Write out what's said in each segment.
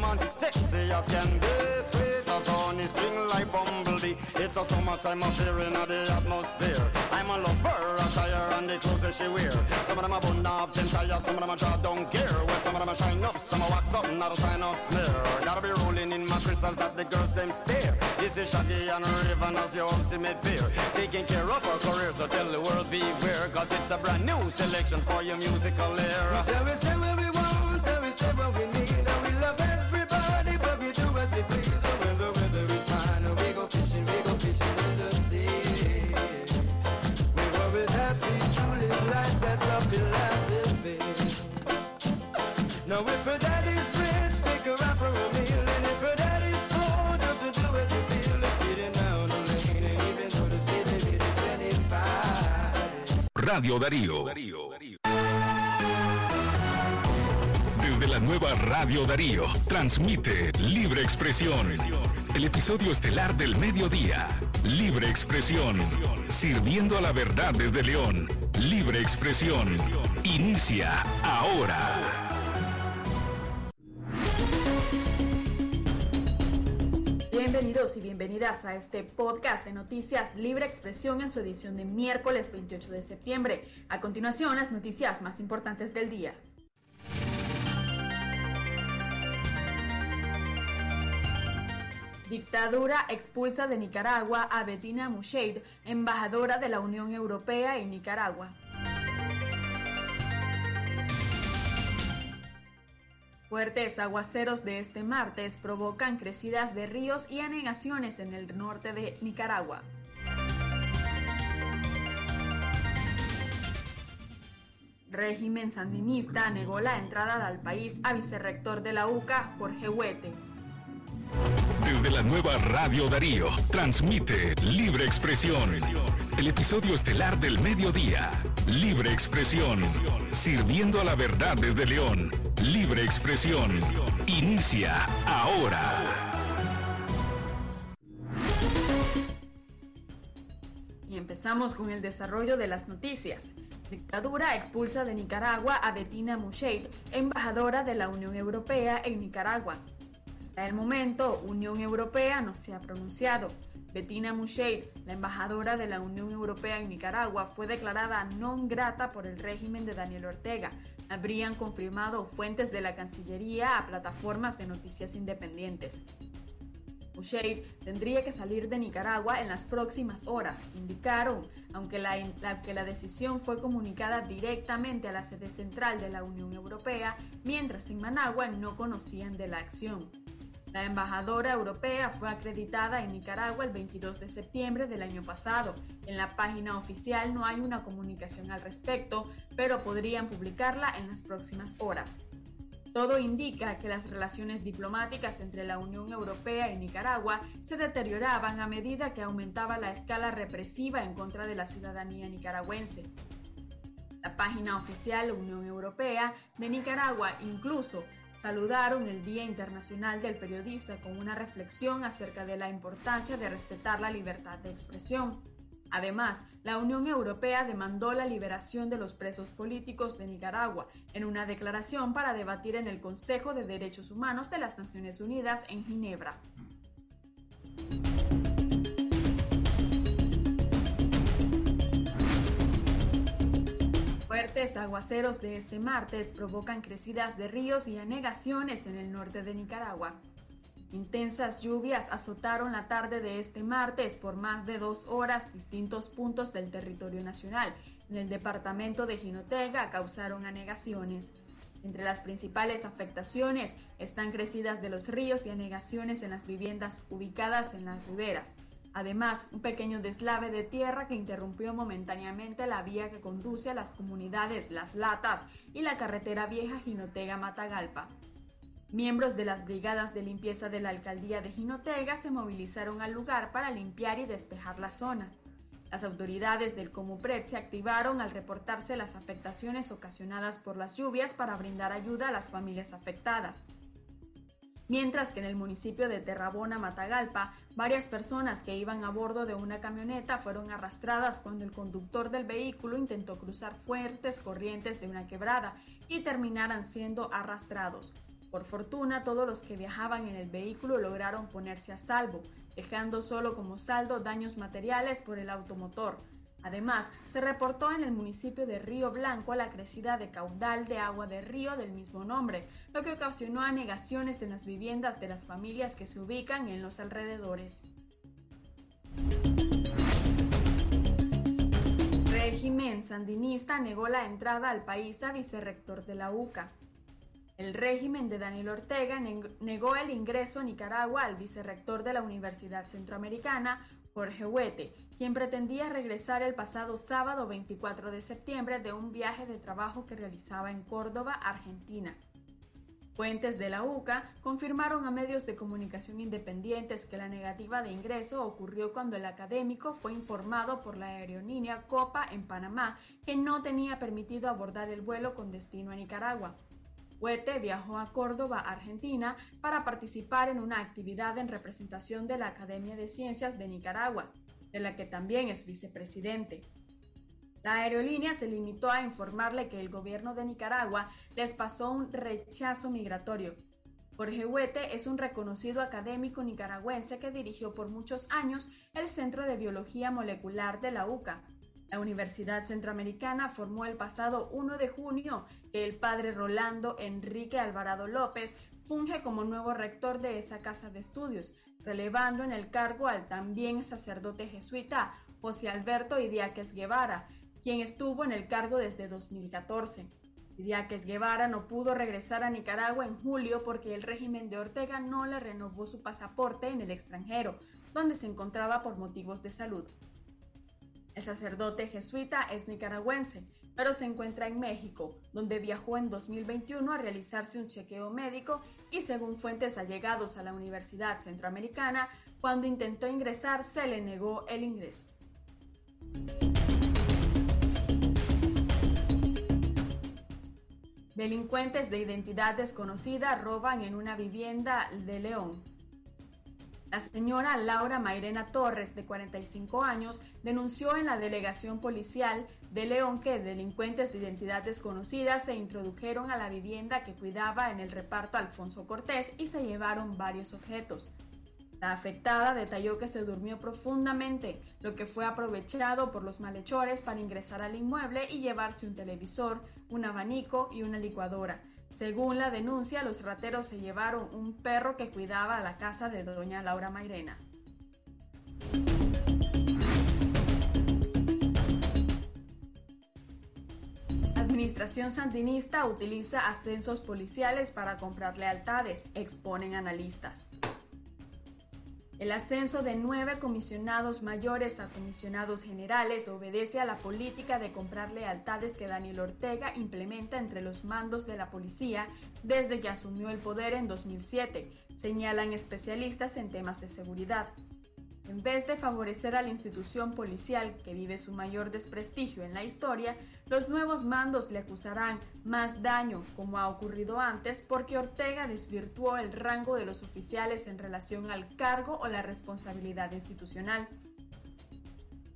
woman, sexy as can be, sweet as honey, sting like bumblebee. It's a summertime affair in the atmosphere. I'm a lover, attire and the clothes that she wear. Some of them are bun up, then tire, some of them are draw down gear. Well, some of them are shine up, some are wax up, not a sign of smear. Gotta be rolling in my crystals that the girls them stare. This is Shaggy and Raven as your ultimate pair. Taking care of our career, so tell the world beware. Cause it's a brand new selection for your musical era. We say, we say Radio Darío. Desde la nueva Radio Darío, transmite Libre Expresión. El episodio estelar del mediodía. Libre Expresión. Sirviendo a la verdad desde León. Libre Expresión. Inicia ahora. Y bienvenidas a este podcast de noticias Libre Expresión en su edición de miércoles 28 de septiembre. A continuación, las noticias más importantes del día. Dictadura expulsa de Nicaragua a Bettina Mushaid, embajadora de la Unión Europea en Nicaragua. Fuertes aguaceros de este martes provocan crecidas de ríos y anegaciones en el norte de Nicaragua. Régimen sandinista negó la entrada al país a vicerrector de la UCA, Jorge Huete. Desde la nueva Radio Darío, transmite Libre Expresión. El episodio estelar del mediodía. Libre Expresión. Sirviendo a la verdad desde León. Libre Expresión. Inicia ahora. Y empezamos con el desarrollo de las noticias. Dictadura expulsa de Nicaragua a Bettina Mushaid, embajadora de la Unión Europea en Nicaragua. Hasta el momento, Unión Europea no se ha pronunciado. Bettina Mushaid, la embajadora de la Unión Europea en Nicaragua, fue declarada non grata por el régimen de Daniel Ortega. Habrían confirmado fuentes de la Cancillería a plataformas de noticias independientes. Mushaid tendría que salir de Nicaragua en las próximas horas, indicaron, aunque la, la, que la decisión fue comunicada directamente a la sede central de la Unión Europea, mientras en Managua no conocían de la acción. La embajadora europea fue acreditada en Nicaragua el 22 de septiembre del año pasado. En la página oficial no hay una comunicación al respecto, pero podrían publicarla en las próximas horas. Todo indica que las relaciones diplomáticas entre la Unión Europea y Nicaragua se deterioraban a medida que aumentaba la escala represiva en contra de la ciudadanía nicaragüense. La página oficial Unión Europea de Nicaragua incluso saludaron el Día Internacional del Periodista con una reflexión acerca de la importancia de respetar la libertad de expresión. Además, la Unión Europea demandó la liberación de los presos políticos de Nicaragua en una declaración para debatir en el Consejo de Derechos Humanos de las Naciones Unidas en Ginebra. Fuertes aguaceros de este martes provocan crecidas de ríos y anegaciones en el norte de Nicaragua. Intensas lluvias azotaron la tarde de este martes por más de dos horas distintos puntos del territorio nacional. En el departamento de Jinotega causaron anegaciones. Entre las principales afectaciones están crecidas de los ríos y anegaciones en las viviendas ubicadas en las riberas. Además, un pequeño deslave de tierra que interrumpió momentáneamente la vía que conduce a las comunidades Las Latas y la carretera vieja Jinotega-Matagalpa. Miembros de las brigadas de limpieza de la alcaldía de Jinotega se movilizaron al lugar para limpiar y despejar la zona. Las autoridades del Comupred se activaron al reportarse las afectaciones ocasionadas por las lluvias para brindar ayuda a las familias afectadas. Mientras que en el municipio de Terrabona, Matagalpa, varias personas que iban a bordo de una camioneta fueron arrastradas cuando el conductor del vehículo intentó cruzar fuertes corrientes de una quebrada y terminaran siendo arrastrados. Por fortuna, todos los que viajaban en el vehículo lograron ponerse a salvo, dejando solo como saldo daños materiales por el automotor. Además, se reportó en el municipio de Río Blanco la crecida de caudal de agua de río del mismo nombre, lo que ocasionó anegaciones en las viviendas de las familias que se ubican en los alrededores. Régimen sandinista negó la entrada al país a vicerrector de la UCA. El régimen de Daniel Ortega negó el ingreso a Nicaragua al vicerrector de la Universidad Centroamericana, Jorge Huete, quien pretendía regresar el pasado sábado 24 de septiembre de un viaje de trabajo que realizaba en Córdoba, Argentina. Fuentes de la UCA confirmaron a medios de comunicación independientes que la negativa de ingreso ocurrió cuando el académico fue informado por la aerolínea Copa en Panamá que no tenía permitido abordar el vuelo con destino a Nicaragua. Huete viajó a Córdoba, Argentina, para participar en una actividad en representación de la Academia de Ciencias de Nicaragua, de la que también es vicepresidente. La aerolínea se limitó a informarle que el gobierno de Nicaragua les pasó un rechazo migratorio. Jorge Huete es un reconocido académico nicaragüense que dirigió por muchos años el Centro de Biología Molecular de la UCA, la Universidad Centroamericana formó el pasado 1 de junio que el padre Rolando Enrique Alvarado López funge como nuevo rector de esa casa de estudios, relevando en el cargo al también sacerdote jesuita José Alberto Idiáquez Guevara, quien estuvo en el cargo desde 2014. Idiáquez Guevara no pudo regresar a Nicaragua en julio porque el régimen de Ortega no le renovó su pasaporte en el extranjero, donde se encontraba por motivos de salud. El sacerdote jesuita es nicaragüense, pero se encuentra en México, donde viajó en 2021 a realizarse un chequeo médico y según fuentes allegados a la Universidad Centroamericana, cuando intentó ingresar se le negó el ingreso. Delincuentes de identidad desconocida roban en una vivienda de León. La señora Laura Mairena Torres, de 45 años, denunció en la delegación policial de León que delincuentes de identidad desconocida se introdujeron a la vivienda que cuidaba en el reparto Alfonso Cortés y se llevaron varios objetos. La afectada detalló que se durmió profundamente, lo que fue aprovechado por los malhechores para ingresar al inmueble y llevarse un televisor, un abanico y una licuadora. Según la denuncia, los rateros se llevaron un perro que cuidaba la casa de doña Laura Mairena. Administración sandinista utiliza ascensos policiales para comprar lealtades, exponen analistas. El ascenso de nueve comisionados mayores a comisionados generales obedece a la política de comprar lealtades que Daniel Ortega implementa entre los mandos de la policía desde que asumió el poder en 2007, señalan especialistas en temas de seguridad. En vez de favorecer a la institución policial que vive su mayor desprestigio en la historia, los nuevos mandos le acusarán más daño, como ha ocurrido antes, porque Ortega desvirtuó el rango de los oficiales en relación al cargo o la responsabilidad institucional.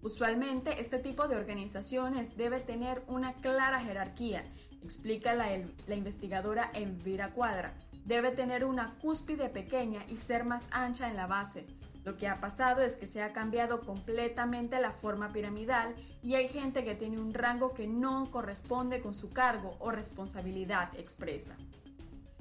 Usualmente este tipo de organizaciones debe tener una clara jerarquía, explica la, investigadora Elvira Cuadra. Debe tener una cúspide pequeña y ser más ancha en la base lo que ha pasado es que se ha cambiado completamente la forma piramidal y hay gente que tiene un rango que no corresponde con su cargo o responsabilidad expresa.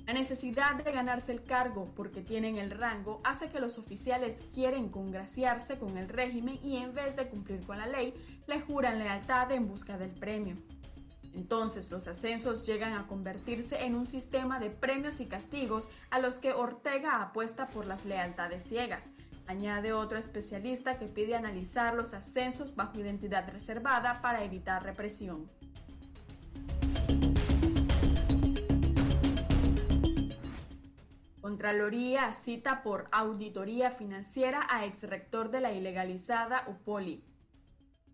La necesidad de ganarse el cargo porque tienen el rango hace que los oficiales quieren congraciarse con el régimen y en vez de cumplir con la ley, le juran lealtad en busca del premio. Entonces los ascensos llegan a convertirse en un sistema de premios y castigos a los que Ortega apuesta por las lealtades ciegas, Añade otro especialista que pide analizar los ascensos bajo identidad reservada para evitar represión. Contraloría cita por auditoría financiera a exrector de la ilegalizada UPOLI.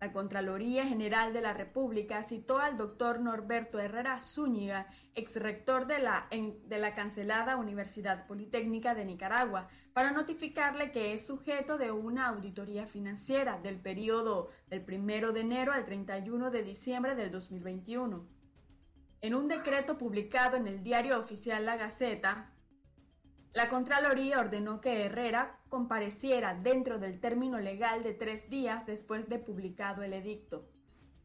La Contraloría General de la República citó al doctor Norberto Herrera Zúñiga, exrector de la, de la cancelada Universidad Politécnica de Nicaragua, para notificarle que es sujeto de una auditoría financiera del periodo del 1 de enero al 31 de diciembre del 2021. En un decreto publicado en el diario oficial La Gaceta, la Contraloría ordenó que Herrera compareciera dentro del término legal de tres días después de publicado el edicto.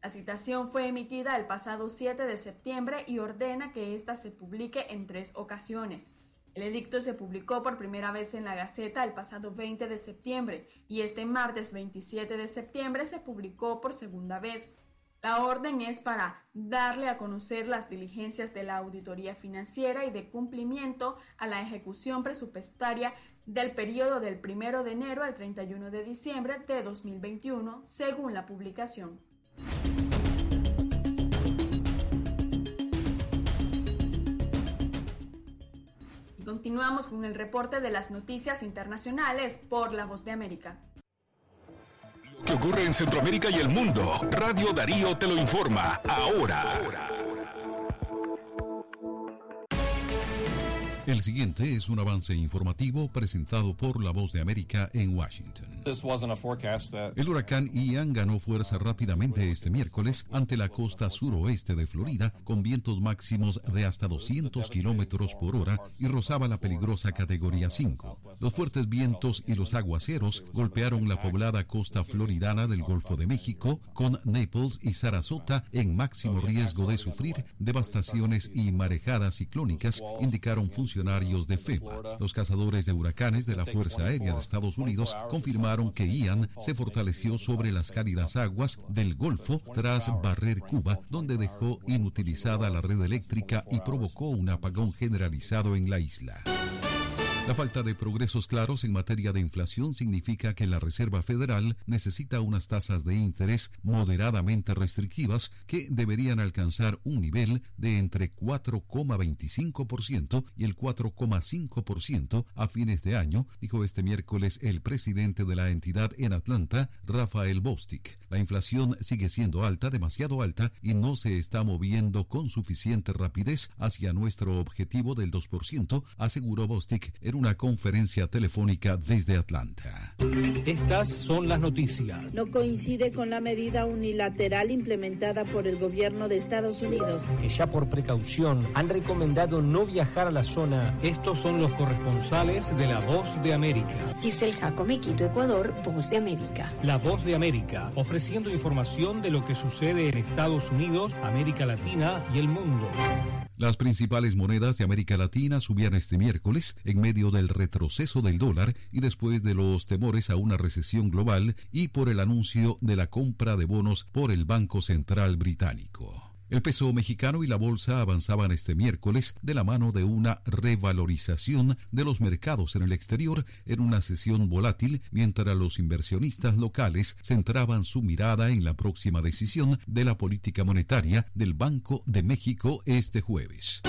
La citación fue emitida el pasado 7 de septiembre y ordena que ésta se publique en tres ocasiones. El edicto se publicó por primera vez en la Gaceta el pasado 20 de septiembre y este martes 27 de septiembre se publicó por segunda vez. La orden es para darle a conocer las diligencias de la auditoría financiera y de cumplimiento a la ejecución presupuestaria del periodo del 1 de enero al 31 de diciembre de 2021, según la publicación. continuamos con el reporte de las noticias internacionales por La Voz de América ocurre en Centroamérica y el mundo. Radio Darío te lo informa ahora. El siguiente es un avance informativo presentado por La Voz de América en Washington. El huracán Ian ganó fuerza rápidamente este miércoles ante la costa suroeste de Florida con vientos máximos de hasta 200 kilómetros por hora y rozaba la peligrosa categoría 5. Los fuertes vientos y los aguaceros golpearon la poblada costa floridana del Golfo de México con Naples y Sarasota en máximo riesgo de sufrir devastaciones y marejadas ciclónicas, indicaron funcionarios de FEMA. Los cazadores de huracanes de la Fuerza Aérea de Estados Unidos confirmaron que Ian se fortaleció sobre las cálidas aguas del Golfo tras barrer Cuba, donde dejó inutilizada la red eléctrica y provocó un apagón generalizado en la isla. La falta de progresos claros en materia de inflación significa que la Reserva Federal necesita unas tasas de interés moderadamente restrictivas que deberían alcanzar un nivel de entre 4,25% y el 4,5% a fines de año, dijo este miércoles el presidente de la entidad en Atlanta, Rafael Bostic. La inflación sigue siendo alta, demasiado alta, y no se está moviendo con suficiente rapidez hacia nuestro objetivo del 2%, aseguró Bostic una conferencia telefónica desde Atlanta. Estas son las noticias. No coincide con la medida unilateral implementada por el gobierno de Estados Unidos. ya por precaución han recomendado no viajar a la zona. Estos son los corresponsales de La Voz de América. Giselle Jacome, Quito, Ecuador, Voz de América. La Voz de América, ofreciendo información de lo que sucede en Estados Unidos, América Latina y el mundo. Las principales monedas de América Latina subían este miércoles en medio del retroceso del dólar y después de los temores a una recesión global y por el anuncio de la compra de bonos por el Banco Central Británico. El peso mexicano y la bolsa avanzaban este miércoles de la mano de una revalorización de los mercados en el exterior en una sesión volátil, mientras los inversionistas locales centraban su mirada en la próxima decisión de la política monetaria del Banco de México este jueves.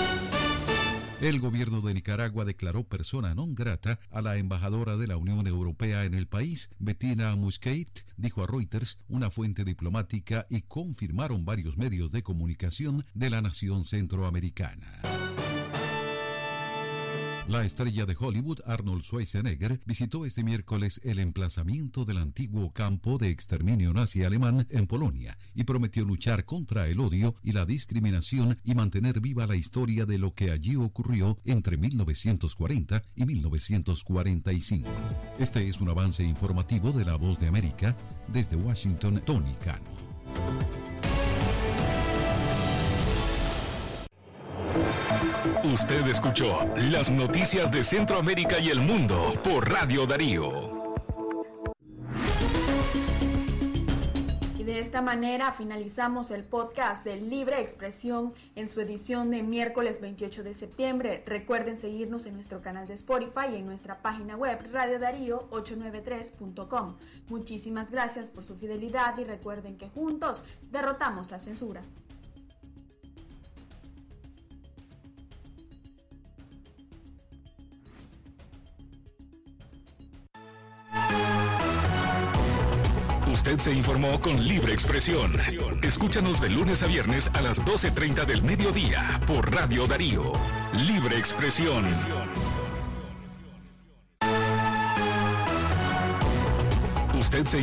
El gobierno de Nicaragua declaró persona non grata a la embajadora de la Unión Europea en el país, Bettina Musquet, dijo a Reuters una fuente diplomática y confirmaron varios medios de comunicación de la nación centroamericana. La estrella de Hollywood, Arnold Schwarzenegger, visitó este miércoles el emplazamiento del antiguo campo de exterminio nazi alemán en Polonia y prometió luchar contra el odio y la discriminación y mantener viva la historia de lo que allí ocurrió entre 1940 y 1945. Este es un avance informativo de La Voz de América desde Washington, Tony Cano. Usted escuchó las noticias de Centroamérica y el mundo por Radio Darío. Y de esta manera finalizamos el podcast de Libre Expresión en su edición de miércoles 28 de septiembre. Recuerden seguirnos en nuestro canal de Spotify y en nuestra página web radiodarío893.com. Muchísimas gracias por su fidelidad y recuerden que juntos derrotamos la censura. Usted se informó con libre expresión. Escúchanos de lunes a viernes a las 12.30 del mediodía por Radio Darío. Libre expresión. Usted se